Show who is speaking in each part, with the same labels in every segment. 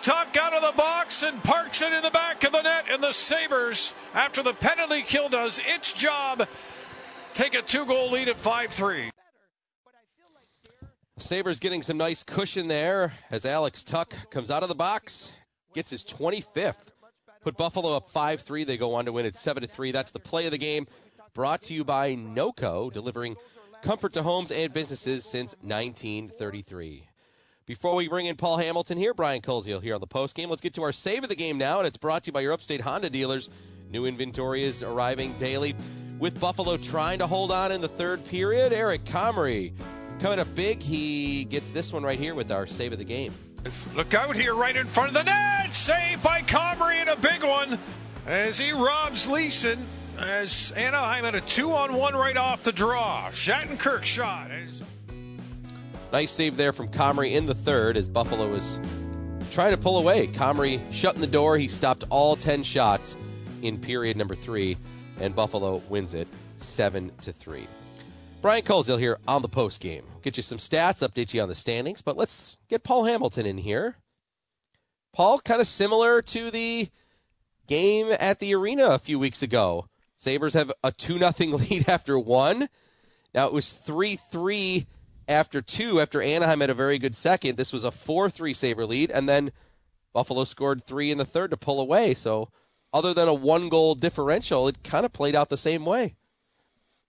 Speaker 1: Tuch out of the box and parks it in the back of the net, and the Sabres, after the penalty kill does its job, take a two-goal lead at 5-3.
Speaker 2: Sabres getting some nice cushion there as Alex Tuch comes out of the box, gets his 25th. Put Buffalo up 5 3. They go on to win it 7 3. That's the play of the game. Brought to you by NOCO, delivering comfort to homes and businesses since 1933. Before we bring in Paul Hamilton here, Brian Koziol here on the post game. Let's get to our save of the game now, and it's brought to you by your upstate Honda dealers. New inventory is arriving daily. With Buffalo trying to hold on in the third period, Eric Comrie coming up big. He gets this one right here with our save of the game.
Speaker 1: Look out here, right in front of the net. Save by Comrie and a big one as he robs Leason. As Anaheim had a two-on-one right off the draw. Shattenkirk shot. As-
Speaker 2: Nice save there from Comrie in the third as Buffalo was trying to pull away. Comrie shutting the door. He stopped all 10 shots in period number three, and Buffalo wins it 7 to 3. Brian Koziol here on the post game. Get you some stats, update you on the standings, but let's get Paul Hamilton in here. Paul, kind of similar to the game at the arena a few weeks ago. Sabres have a 2 0 lead after one. Now it was 3 3 after two, after Anaheim had a very good second. This was a 4 3 Sabre lead, and then Buffalo scored three in the third to pull away. So, other than a one goal differential, it kind of played out the same way.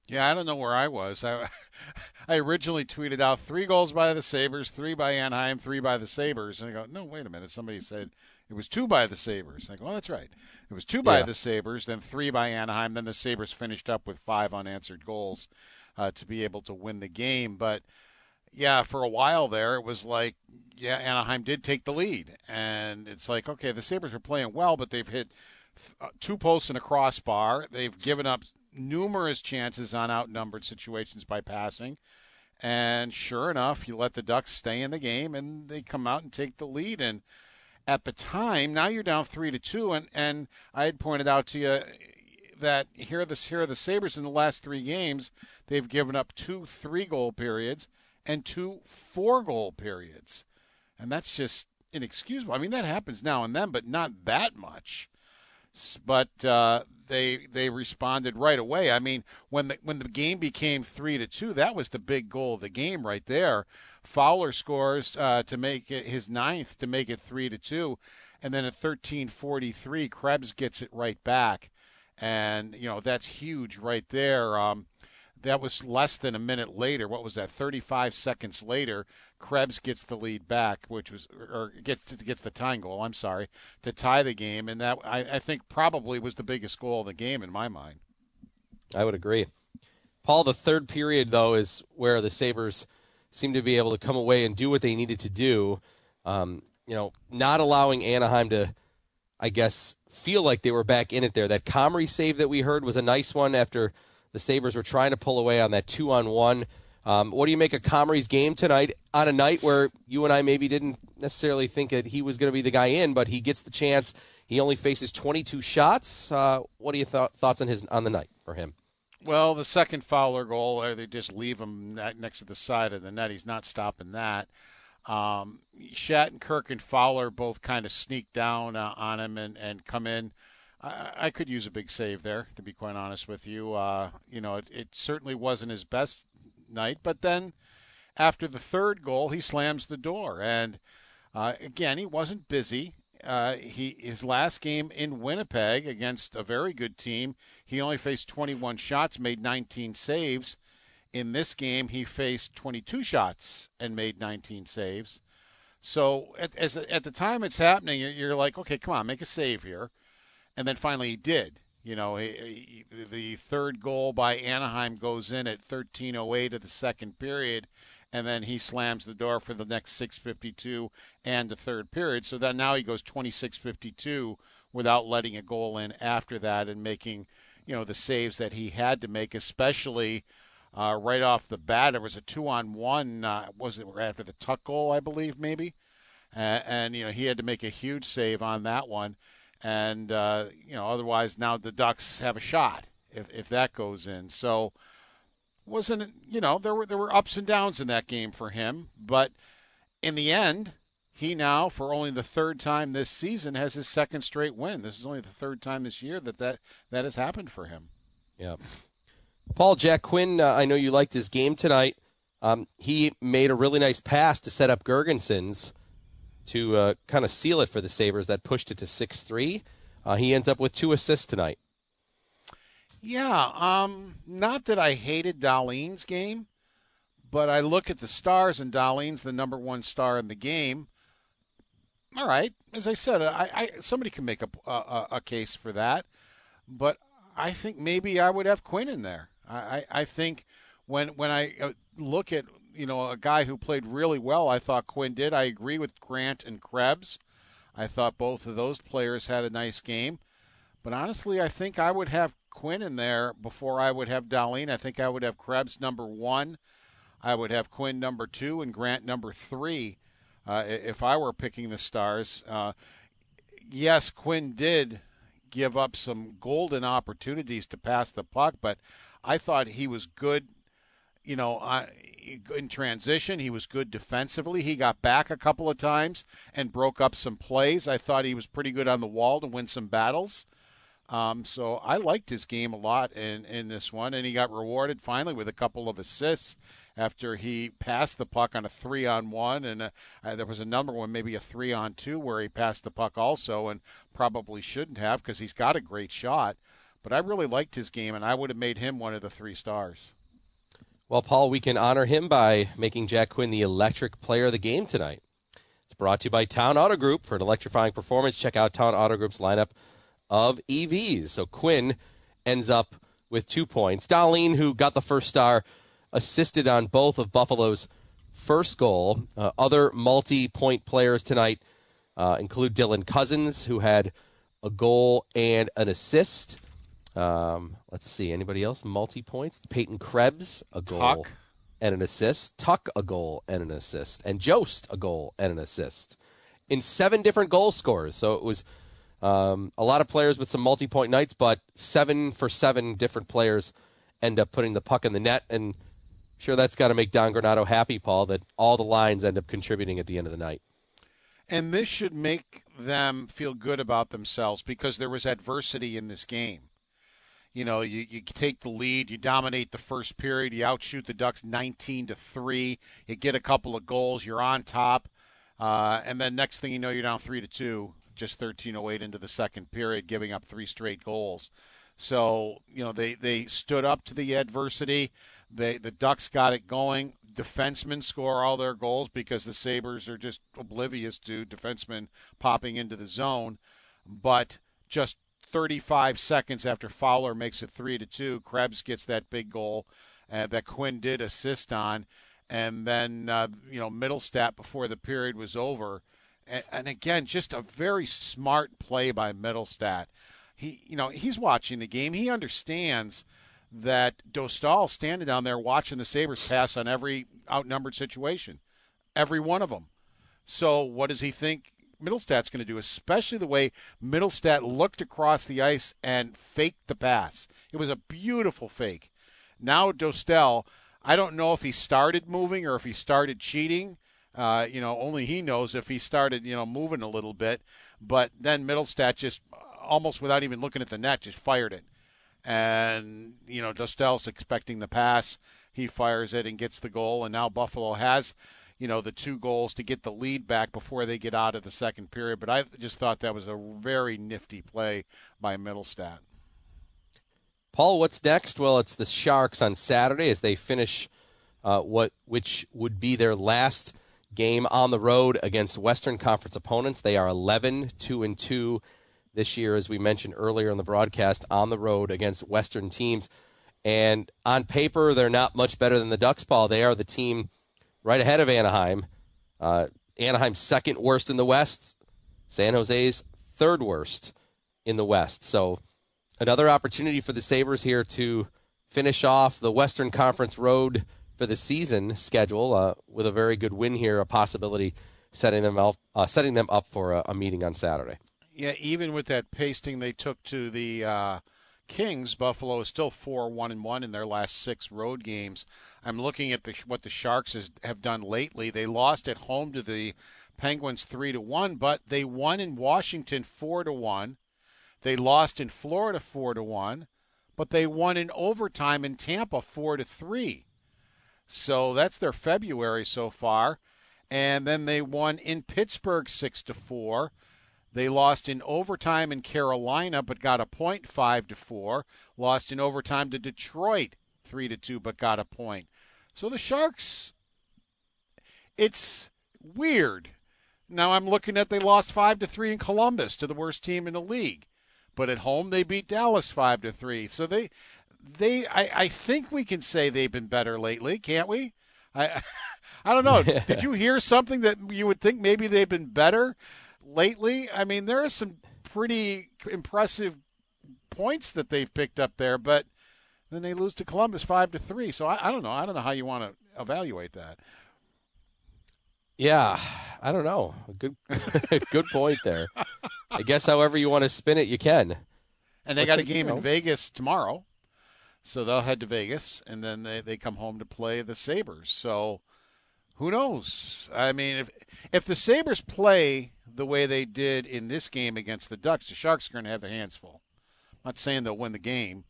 Speaker 3: Yeah, I don't know where I was. I, I originally tweeted out three goals by the Sabres, three by Anaheim, three by the Sabres. And I go, no, wait a minute. Somebody said it was two by the Sabres. I go, oh, that's right. It was two by
Speaker 2: Yeah.
Speaker 3: the Sabres, then three by Anaheim. Then the Sabres finished up with five unanswered goals uh, to be able to win the game. But yeah, for a while there, it was like, yeah, Anaheim did take the lead. And it's like, okay, the Sabres are playing well, but they've hit uh, two posts and a crossbar. They've given up numerous chances on outnumbered situations by passing. And sure enough, you let the Ducks stay in the game, and they come out and take the lead. And at the time, now you're down three to two, and and I had pointed out to you that here are the here are the Sabres in the last three games. They've given up two three goal periods and two four goal periods, and that's just inexcusable. I mean, that happens now and then, but not that much. But uh, they they responded right away. I mean, when the when the game became three to two, that was the big goal of the game right there. Fowler scores uh, to make it his ninth to make it three to two, and then at thirteen forty three, Krebs gets it right back, and you know that's huge right there. Um, that was less than a minute later. What was that? 35 seconds later, Krebs gets the lead back, which was or gets gets the tying goal. I'm sorry to tie the game, and that I, I think probably was the biggest goal of the game in my mind.
Speaker 2: I would agree. Paul, the third period, though, is where the Sabres seem to be able to come away and do what they needed to do. Um, you know, not allowing Anaheim to, I guess, feel like they were back in it there. That Comrie save that we heard was a nice one after the Sabres were trying to pull away on that two on one. Um, what do you make of Comrie's game tonight on a night where you and I maybe didn't necessarily think that he was going to be the guy in, but he gets the chance. He only faces 22 shots. Uh, what are your th- thoughts on his on the night for him?
Speaker 3: Well, the second Fowler goal, uh, they just leave him next to the side of the net. He's not stopping that. Um, Shattenkirk and Fowler both kind of sneak down uh, on him and, and come in. I, could use a big save there, to be quite honest with you. Uh, you know, it, it certainly wasn't his best night, but then after the third goal, he slams the door. And uh, again, he wasn't busy. uh, he his last game in Winnipeg against a very good team, he only faced 21 shots, made 19 saves. In this game, he faced 22 shots and made 19 saves. So at, as, at the time it's happening, you're like, okay, come on, make a save here. And then finally he did. You know, he, he, the third goal by Anaheim goes in at 13:08 of the second period, and then he slams the door for the next 6:52 and the third period. So that now he goes 26:52 without letting a goal in after that and making, you know, the saves that he had to make, especially uh, right off the bat. There was a two-on-one. Uh, was it after the Tuch goal, I believe, maybe? Uh, and you know he had to make a huge save on that one, and uh, you know otherwise now the Ducks have a shot if if that goes in. So wasn't you know there were there were ups and downs in that game for him, but in the end. He now, for only the third time this season, has his second straight win. This is only the third time this year that that, that has happened for him.
Speaker 2: Yeah. Paul Jack Quinn, uh, I know you liked his game tonight. Um, he made a really nice pass to set up Girgensons to uh, kind of seal it for the Sabres. That pushed it to 6 3. Uh, he ends up with two assists tonight.
Speaker 3: Yeah, um, not that I hated Dahlin's game, but I look at the stars, and Dahlin's the number one star in the game. All right, as I said, I, I somebody can make a, a, a case for that, but I think maybe I would have Quinn in there. I, I think when when I uh, look at you know a guy who played really well, I thought Quinn did. I agree with Grant and Krebs. I thought both of those players had a nice game, but honestly, I think I would have Quinn in there before I would have Dahlin. I think I would have Krebs number one. I would have Quinn number two and Grant number three. Uh, if I were picking the stars, uh, yes, Quinn did give up some golden opportunities to pass the puck, but I thought he was good. You know, in transition, he was good defensively. He got back a couple of times and broke up some plays. I thought he was pretty good on the wall to win some battles. Um, so I liked his game a lot in, in this one, and he got rewarded finally with a couple of assists after he passed the puck on a three on one, and uh, uh, there was another one, maybe a three on two, where he passed the puck also, and probably shouldn't have because he's got a great shot. But I really liked his game, and I would have made him one of the three stars.
Speaker 2: Well, Paul, we can honor him by making Jack Quinn the electric player of the game tonight. It's brought to you by Town Auto Group. For an electrifying performance, check out Town Auto Group's lineup of EVs. So Quinn ends up with two points. Dahlin, who got the first star, assisted on both of Buffalo's first goal. Uh, other multi point players tonight uh, include Dylan Cozens, who had a goal and an assist. Um, let's see. Anybody else? Multi points. Peyton Krebs, a goal
Speaker 3: Tuch.
Speaker 2: and an assist. Tuch, a goal and an assist. And Jost, a goal and an assist. In seven different goal scores. So it was um, a lot of players with some multi point nights, but seven for seven different players end up putting the puck in the net. And sure, that's got to make Don Granato happy, Paul, that all the lines end up contributing at the end of the night.
Speaker 3: And this should make them feel good about themselves because there was adversity in this game. You know, you, you take the lead, you dominate the first period, you outshoot the Ducks 19 to 3, you get a couple of goals, you're on top, uh, and then next thing you know, you're down 3 to 2, just 13:08 into the second period, giving up three straight goals. So, you know, they, they stood up to the adversity. They, the Ducks got it going. Defensemen score all their goals because the Sabres are just oblivious to defensemen popping into the zone. But just 35 seconds after Fowler makes it three to two, Krebs gets that big goal uh, that Quinn did assist on, and then uh, you know Mittelstadt before the period was over, and, and again just a very smart play by Mittelstadt. He you know he's watching the game. He understands that Dostal standing down there watching the Sabres pass on every outnumbered situation, every one of them. So what does he think Mittelstadt's going to do, especially the way Mittelstadt looked across the ice and faked the pass. It was a beautiful fake. Now Dostal, I don't know if he started moving or if he started cheating. Uh, you know, only he knows if he started, you know, moving a little bit. But then Mittelstadt just almost without even looking at the net, just fired it. And, you know, Dostal's expecting the pass. He fires it and gets the goal. And now Buffalo has you know, the two goals to get the lead back before they get out of the second period. But I just thought that was a very nifty play by Mittelstadt.
Speaker 2: Paul, what's next? Well, it's the Sharks on Saturday as they finish uh, what which would be their last game on the road against Western Conference opponents. They are 11 2 and 2 this year as we mentioned earlier in the broadcast on the road against Western teams. And on paper, they're not much better than the Ducks, Paul. They are the team right ahead of Anaheim. Uh, Anaheim's second worst in the West. San Jose's third worst in the West. So another opportunity for the Sabres here to finish off the Western Conference road for the season schedule uh, with a very good win here, a possibility setting them up, uh, setting them up for a, a, meeting on Saturday.
Speaker 3: Yeah, even with that pasting they took to the uh, Kings, Buffalo is still four one and one in their last six road games. I'm looking at the, what the Sharks has, have done lately. They lost at home to the Penguins three to one, but they won in Washington four to one. They lost in Florida four to one, but they won in overtime in Tampa four to three. So that's their February so far, and then they won in Pittsburgh six to four. They lost in overtime in Carolina, but got a point five to four. Lost in overtime to Detroit three to two, but got a point. So the Sharks, it's weird. Now I'm looking at they lost five to three in Columbus to the worst team in the league. But at home they beat Dallas five to three. So they they I, I think we can say they've been better lately, can't we? I I don't know. Did you hear something that you would think maybe they've been better lately? I mean, there are some pretty impressive points that they've picked up there, but then they lose to Columbus five to three. So I, I don't know. I don't know how you want to evaluate that.
Speaker 2: Yeah, I don't know. Good, good point there. I guess however you want to spin it, you can.
Speaker 3: And they got a game you know. in Vegas tomorrow, so they'll head to Vegas, and then they, they come home to play the Sabres. So who knows? I mean, if if the Sabres play the way they did in this game against the Ducks, the Sharks are going to have their hands full. I'm not saying they'll win the game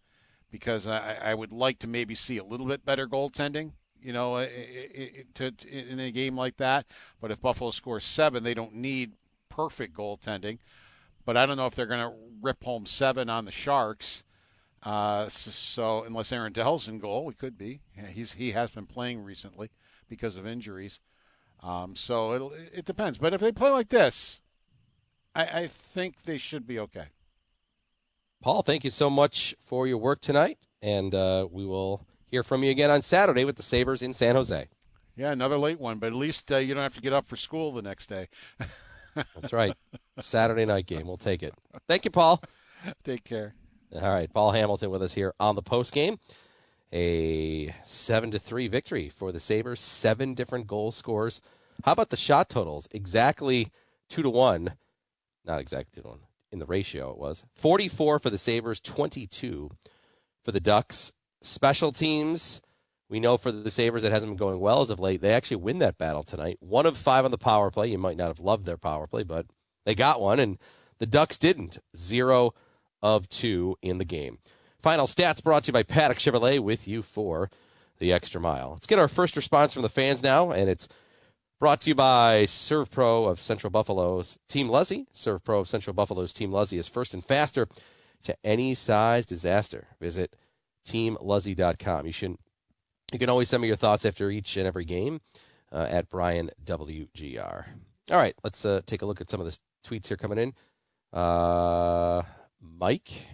Speaker 3: because I, I would like to maybe see a little bit better goaltending you know, to, to, in a game like that. But if Buffalo scores seven, they don't need perfect goaltending. But I don't know if they're going to rip home seven on the Sharks. Uh, so, so, unless Aaron Dell's in goal, we could be. He's he has been playing recently because of injuries. Um, so it it depends. But if they play like this, I, I think they should be okay.
Speaker 2: Paul, thank you so much for your work tonight, and uh, we will hear from you again on Saturday with the Sabres in San Jose.
Speaker 3: Yeah, another late one, but at least uh, you don't have to get up for school the next day.
Speaker 2: That's right. Saturday night game. We'll take it. Thank you, Paul.
Speaker 3: Take care.
Speaker 2: All right, Paul Hamilton with us here on the post game. A seven to three victory for the Sabres. Seven different goal scores. How about the shot totals? Exactly two to one. Not exactly two to one. In the ratio, it was forty-four for the Sabres, twenty-two for the Ducks special teams. We know for the Sabres it hasn't been going well as of late. They actually win that battle tonight. One of five on the power play. You might not have loved their power play, but they got one, and the Ducks didn't. Zero of two in the game. Final stats brought to you by Paddock Chevrolet with you for the extra mile. Let's get our first response from the fans now, and it's brought to you by Serve Pro of Central Buffalo's Team Luzzy. Serve Pro of Central Buffalo's Team Luzzy is first and faster to any size disaster. Visit teamluzzy.com. You should you can always send me your thoughts after each and every game uh, at Brian WGR. All right, let's uh, take a look at some of the tweets here coming in. Uh, Mike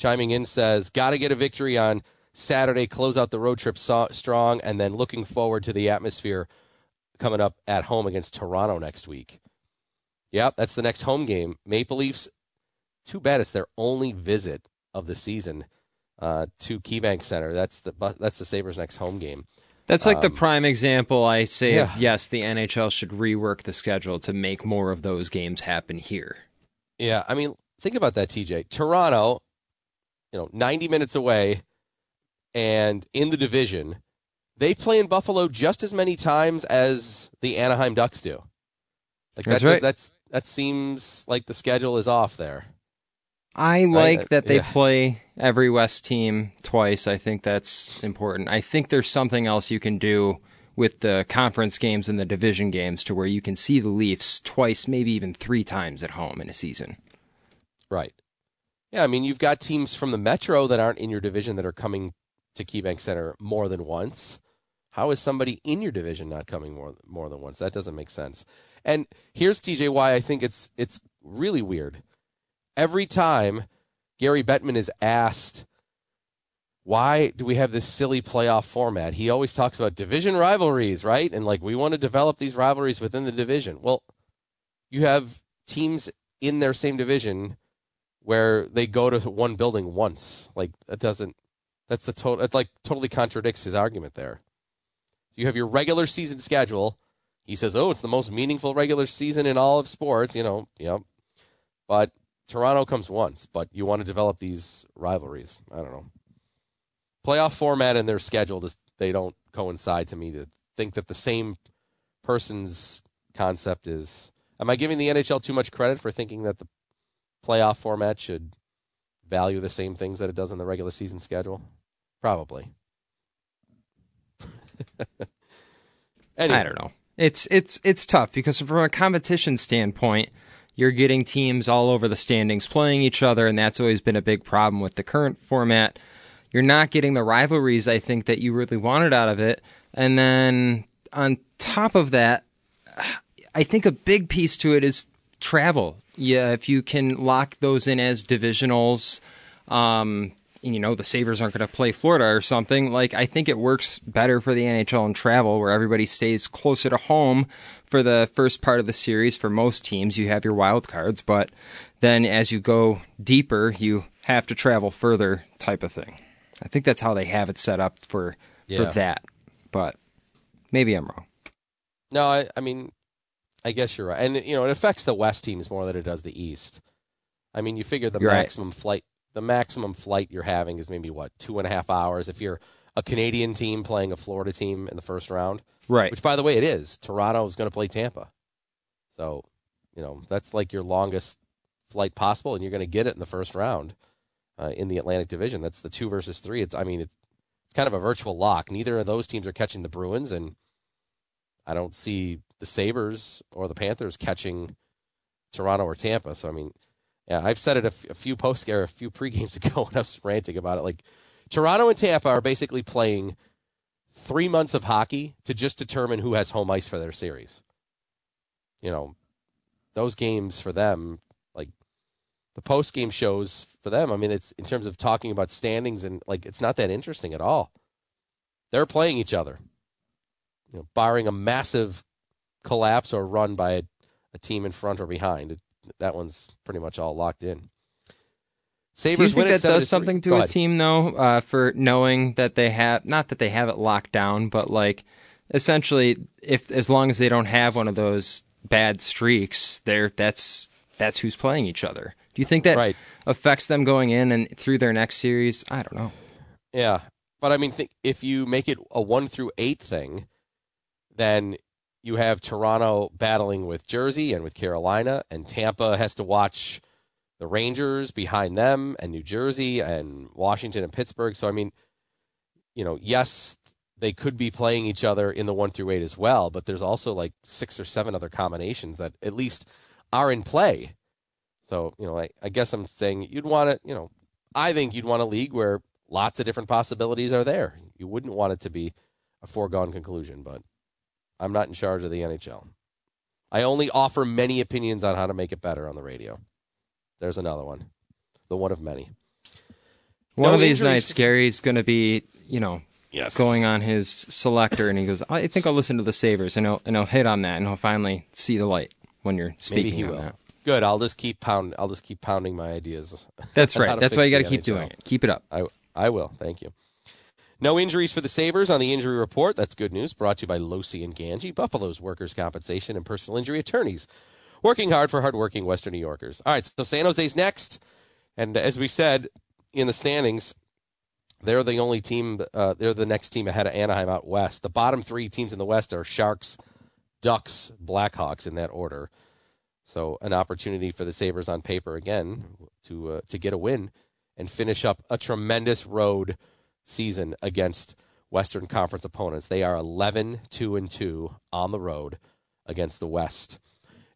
Speaker 2: chiming in says, "Got to get a victory on Saturday. Close out the road trip so- strong, and then looking forward to the atmosphere coming up at home against Toronto next week." Yep, that's the next home game. Maple Leafs. Too bad it's their only visit of the season uh, to KeyBank Center. That's the that's the Sabres' next home game.
Speaker 4: That's like um, the prime example I say yeah. of yes, the NHL should rework the schedule to make more of those games happen here.
Speaker 2: Yeah, I mean, think about that, TJ. Toronto, you know, 90 minutes away and in the division, they play in Buffalo just as many times as the Anaheim Ducks do. Like that's that right. that's that seems like the schedule is off there.
Speaker 4: I like that they yeah. play every West team twice. I think that's important. I think there's something else you can do with the conference games and the division games to where you can see the Leafs twice, maybe even three times at home in a season.
Speaker 2: Right. Yeah, I mean, you've got teams from the Metro that aren't in your division that are coming to KeyBank Center more than once. How is somebody in your division not coming more more than once? That doesn't make sense. And here's TJ why I think it's it's really weird. Every time Gary Bettman is asked why do we have this silly playoff format? He always talks about division rivalries, right? And like we want to develop these rivalries within the division. Well, you have teams in their same division where they go to one building once. Like that doesn't that's the total it like totally contradicts his argument there. You have your regular season schedule. He says, "Oh, it's the most meaningful regular season in all of sports." You know, yep. But Toronto comes once, but you want to develop these rivalries. I don't know. Playoff format and their schedule just they don't coincide to me to think that the same person's concept is. Am I giving the NHL too much credit for thinking that the playoff format should value the same things that it does in the regular season schedule? Probably.
Speaker 4: anyway. I don't know. It's it's it's tough because from a competition standpoint, you're getting teams all over the standings playing each other, and that's always been a big problem with the current format. You're not getting the rivalries I think that you really wanted out of it, and then on top of that, I think a big piece to it is travel. Yeah, if you can lock those in as divisionals, um, you know the Sabres aren't going to play Florida or something. Like I think it works better for the NHL and travel where everybody stays closer to home for the first part of the series. For most teams, you have your wild cards, but then as you go deeper, you have to travel further, type of thing. I think that's how they have it set up for yeah. for that. But maybe I'm wrong.
Speaker 2: No, I, I mean, I guess you're right, and you know it affects the West teams more than it does the East. I mean, you figure the you're maximum right. flight the maximum flight you're having is maybe what two and a half hours if you're a Canadian team playing a Florida team in the first round.
Speaker 4: Right.
Speaker 2: Which, by the way, it is. Toronto is going to play Tampa, so you know that's like your longest flight possible, and you're going to get it in the first round uh, in the Atlantic Division. That's the two versus three. It's I mean it's, it's kind of a virtual lock. Neither of those teams are catching the Bruins, and I don't see the Sabres or the Panthers catching Toronto or Tampa. So I mean yeah, I've said it a, f- a few post or a few pre games ago when I was ranting about it. Like Toronto and Tampa are basically playing three months of hockey to just determine who has home ice for their series. You know, those games for them, like the post game shows for them. I mean, it's in terms of talking about standings and like it's not that interesting at all. They're playing each other. You know, barring a massive collapse or run by a, a team in front or behind. It, that one's pretty much all locked in.
Speaker 4: Sabres Do you think that does something to a team though, uh, for knowing that they have not that they have it locked down, but like essentially, if as long as they don't have one of those bad streaks, there that's that's who's playing each other. Do you think that right. affects them going in and through their next series? I don't know.
Speaker 2: Yeah, but I mean, think, if you make it a one through eight thing, then you have Toronto battling with Jersey and with Carolina, and Tampa has to watch the Rangers behind them, and New Jersey and Washington and Pittsburgh. So, I mean, you know, yes, they could be playing each other in the one through eight as well, but there's also like six or seven other combinations that at least are in play. So, you know, I, I guess I'm saying you'd want it, you know, I think you'd want a league where lots of different possibilities are there. You wouldn't want it to be a foregone conclusion, but I'm not in charge of the NHL. I only offer many opinions on how to make it better on the radio. There's another one, the one of many.
Speaker 4: One no of these nights, Gary's going to be, you know, yes. going on his selector, and he goes, "I think I'll listen to the Sabres," and he'll and he'll hit on that, and he'll finally see the light when you're speaking. Maybe he will. That.
Speaker 2: Good. I'll just keep pound. I'll just keep pounding my ideas.
Speaker 4: That's right. That's why you got to keep doing it. Keep it up.
Speaker 2: I I will. Thank you. No injuries for the Sabres on the injury report. That's good news. Brought to you by Losi and Gangi, Buffalo's workers' compensation and personal injury attorneys. Working hard for hardworking Western New Yorkers. All right, so San Jose's next. And as we said in the standings, they're the only team, uh, they're the next team ahead of Anaheim out west. The bottom three teams in the West are Sharks, Ducks, Blackhawks in that order. So an opportunity for the Sabres on paper again to uh, to get a win and finish up a tremendous road season against Western Conference opponents. They are 11 2 and 2 on the road against the West.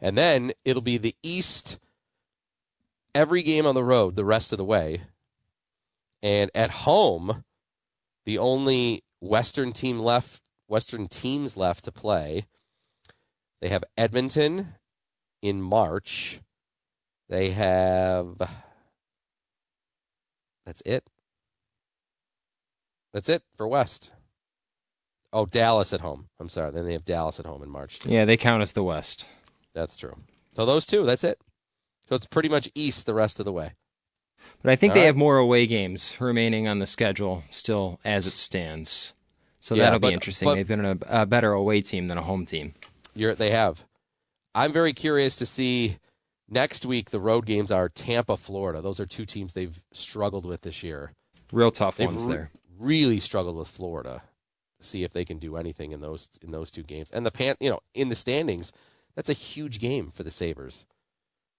Speaker 2: And then it'll be the East every game on the road the rest of the way. And at home, the only Western team left, Western teams left to play, they have Edmonton in March. They have that's it. That's it for West. Oh, Dallas at home. I'm sorry. Then they have Dallas at home in March too.
Speaker 4: Yeah, they count as the West.
Speaker 2: That's true. So those two, that's it. So it's pretty much East the rest of the way.
Speaker 4: But I think All they right. have more away games remaining on the schedule still as it stands. So yeah, that'll but, be interesting. But, They've been a, a, better away team than a home team.
Speaker 2: they have. I'm very curious to see next week. The road games are Tampa, Florida. Those are two teams they've struggled with this year.
Speaker 4: Real tough they've ones re- there.
Speaker 2: Really struggled with Florida. To see if they can do anything in those in those two games. And the pan, you know, in the standings, that's a huge game for the Sabres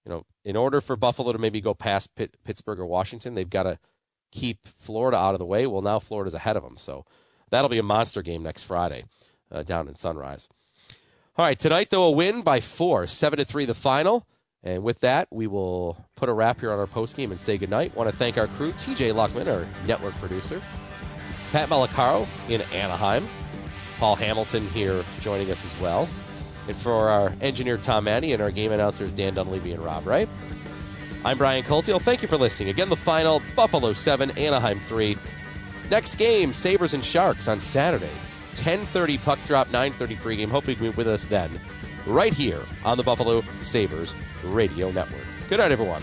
Speaker 2: you know, in order for Buffalo to maybe go past Pitt, Pittsburgh or Washington, they've got to keep Florida out of the way. Well, now Florida's ahead of them, so that'll be a monster game next Friday uh, down in Sunrise. All right, tonight though a win by four, seven to three, the final. And with that, we will put a wrap here on our post game and say goodnight. Want to thank our crew, TJ Luckman, our network producer, Pat Malacaro in Anaheim, Paul Hamilton here joining us as well. And for our engineer, Tom Manny, and our game announcers, Dan Dunleavy and Rob Wright. I'm Brian Koziol. Thank you for listening. Again, the final Buffalo 7, Anaheim 3. Next game, Sabres and Sharks on Saturday. 10.30 puck drop, 9.30 pregame. Hope you can be with us then, right here on the Buffalo Sabres Radio Network. Good night, everyone.